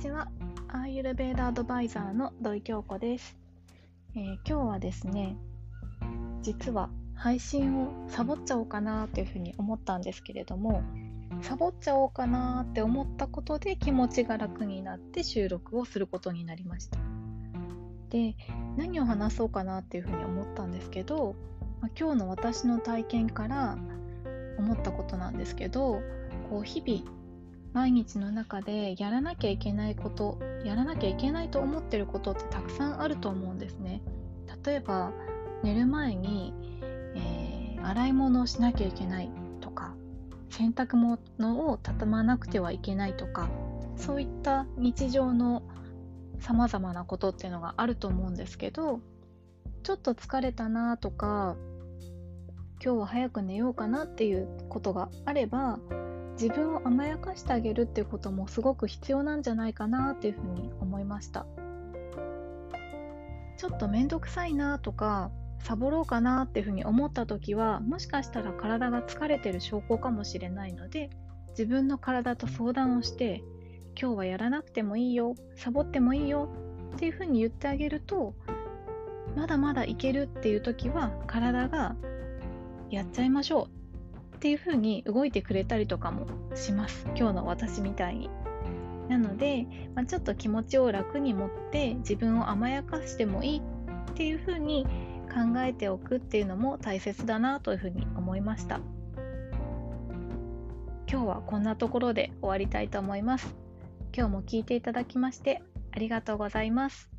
ちは。アーユルベーダアドバイザーの土井京子です、えー、今日はですね、実は配信をサボっちゃおうかなというふうに思ったんですけれども、サボっちゃおうかなって思ったことで気持ちが楽になって収録をすることになりました。で、何を話そうかなっていうふうに思ったんですけど、まあ、今日の私の体験から思ったことなんですけど、こう日々毎日の中でやらなきゃいけないことやらなきゃいけないと思ってることってたくさんあると思うんですね。例えば寝る前に、えー、洗い物をしなきゃいけないとか洗濯物を畳まなくてはいけないとかそういった日常のさまざまなことっていうのがあると思うんですけどちょっと疲れたなとか今日は早く寝ようかなっていうことがあれば自分を甘やかしてあげるっていうこともすごく必要なんじゃないかなっていうふうに思いました。ちょっと面倒くさいなとかサボろうかなっていうふうに思った時はもしかしたら体が疲れてる証拠かもしれないので自分の体と相談をして今日はやらなくてもいいよサボってもいいよっていうふうに言ってあげるとまだまだいけるっていう時は体がやっちゃいましょうっていう風に動いてくれたりとかもします。今日の私みたいに。なので、まあ、ちょっと気持ちを楽に持って自分を甘やかしてもいいっていう風に考えておくっていうのも大切だなというふうに思いました。今日はこんなところで終わりたいと思います。今日も聞いていただきましてありがとうございます。